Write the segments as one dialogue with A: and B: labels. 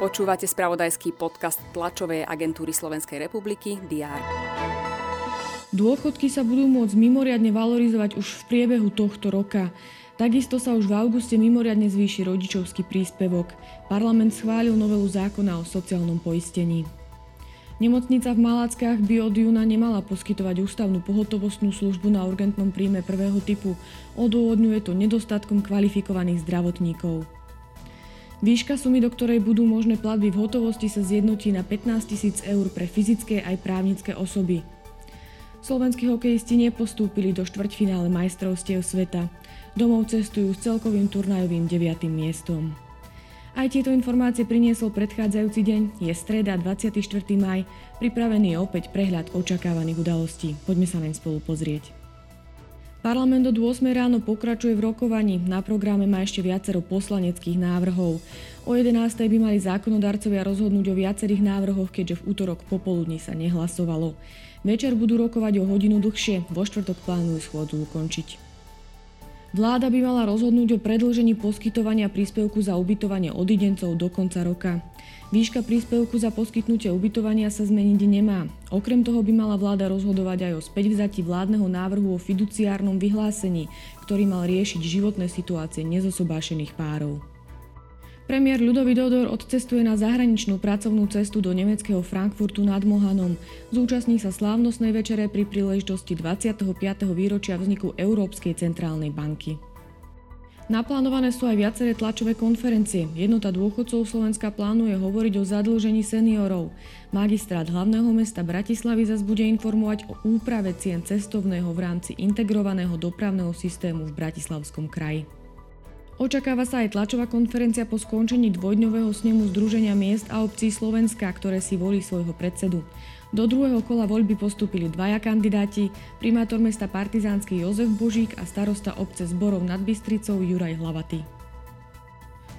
A: Počúvate spravodajský podcast tlačovej agentúry Slovenskej republiky DR.
B: Dôchodky sa budú môcť mimoriadne valorizovať už v priebehu tohto roka. Takisto sa už v auguste mimoriadne zvýši rodičovský príspevok. Parlament schválil novelu zákona o sociálnom poistení. Nemocnica v Maláckach by od júna nemala poskytovať ústavnú pohotovostnú službu na urgentnom príjme prvého typu. Odôvodňuje to nedostatkom kvalifikovaných zdravotníkov. Výška sumy, do ktorej budú možné platby v hotovosti, sa zjednotí na 15 tisíc eur pre fyzické aj právnické osoby. Slovenskí hokejisti nepostúpili do štvrťfinále majstrovstiev sveta. Domov cestujú s celkovým turnajovým 9. miestom. Aj tieto informácie priniesol predchádzajúci deň, je streda 24. maj, pripravený je opäť prehľad očakávaných udalostí. Poďme sa naň spolu pozrieť. Parlament od 8 ráno pokračuje v rokovaní. Na programe má ešte viacero poslaneckých návrhov. O 11. by mali zákonodarcovia rozhodnúť o viacerých návrhoch, keďže v útorok popoludní sa nehlasovalo. Večer budú rokovať o hodinu dlhšie, vo štvrtok plánujú schôdzu ukončiť. Vláda by mala rozhodnúť o predlžení poskytovania príspevku za ubytovanie odidencov do konca roka. Výška príspevku za poskytnutie ubytovania sa zmeniť nemá. Okrem toho by mala vláda rozhodovať aj o späťvzati vládneho návrhu o fiduciárnom vyhlásení, ktorý mal riešiť životné situácie nezosobášených párov. Premiér Ľudový Dodor odcestuje na zahraničnú pracovnú cestu do nemeckého Frankfurtu nad Mohanom. Zúčastní sa slávnostnej večere pri príležitosti 25. výročia vzniku Európskej centrálnej banky. Naplánované sú aj viaceré tlačové konferencie. Jednota dôchodcov Slovenska plánuje hovoriť o zadlžení seniorov. Magistrát hlavného mesta Bratislavy zase bude informovať o úprave cien cestovného v rámci integrovaného dopravného systému v Bratislavskom kraji. Očakáva sa aj tlačová konferencia po skončení dvojdňového snemu Združenia miest a obcí Slovenska, ktoré si volí svojho predsedu. Do druhého kola voľby postúpili dvaja kandidáti, primátor mesta Partizánsky Jozef Božík a starosta obce Zborov nad Bystricou Juraj Hlavaty.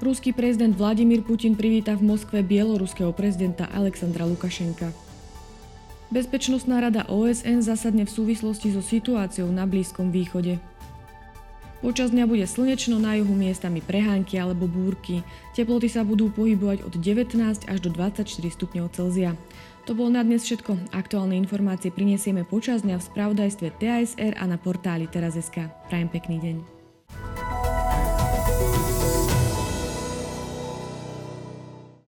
B: Ruský prezident Vladimír Putin privíta v Moskve bieloruského prezidenta Alexandra Lukašenka. Bezpečnostná rada OSN zasadne v súvislosti so situáciou na Blízkom východe. Počas dňa bude slnečno, na juhu miestami prehánky alebo búrky. Teploty sa budú pohybovať od 19 až do 24 stupňov Celzia. To bolo na dnes všetko. Aktuálne informácie prinesieme počas dňa v spravodajstve TASR a na portáli teraz.sk. Prajem pekný deň.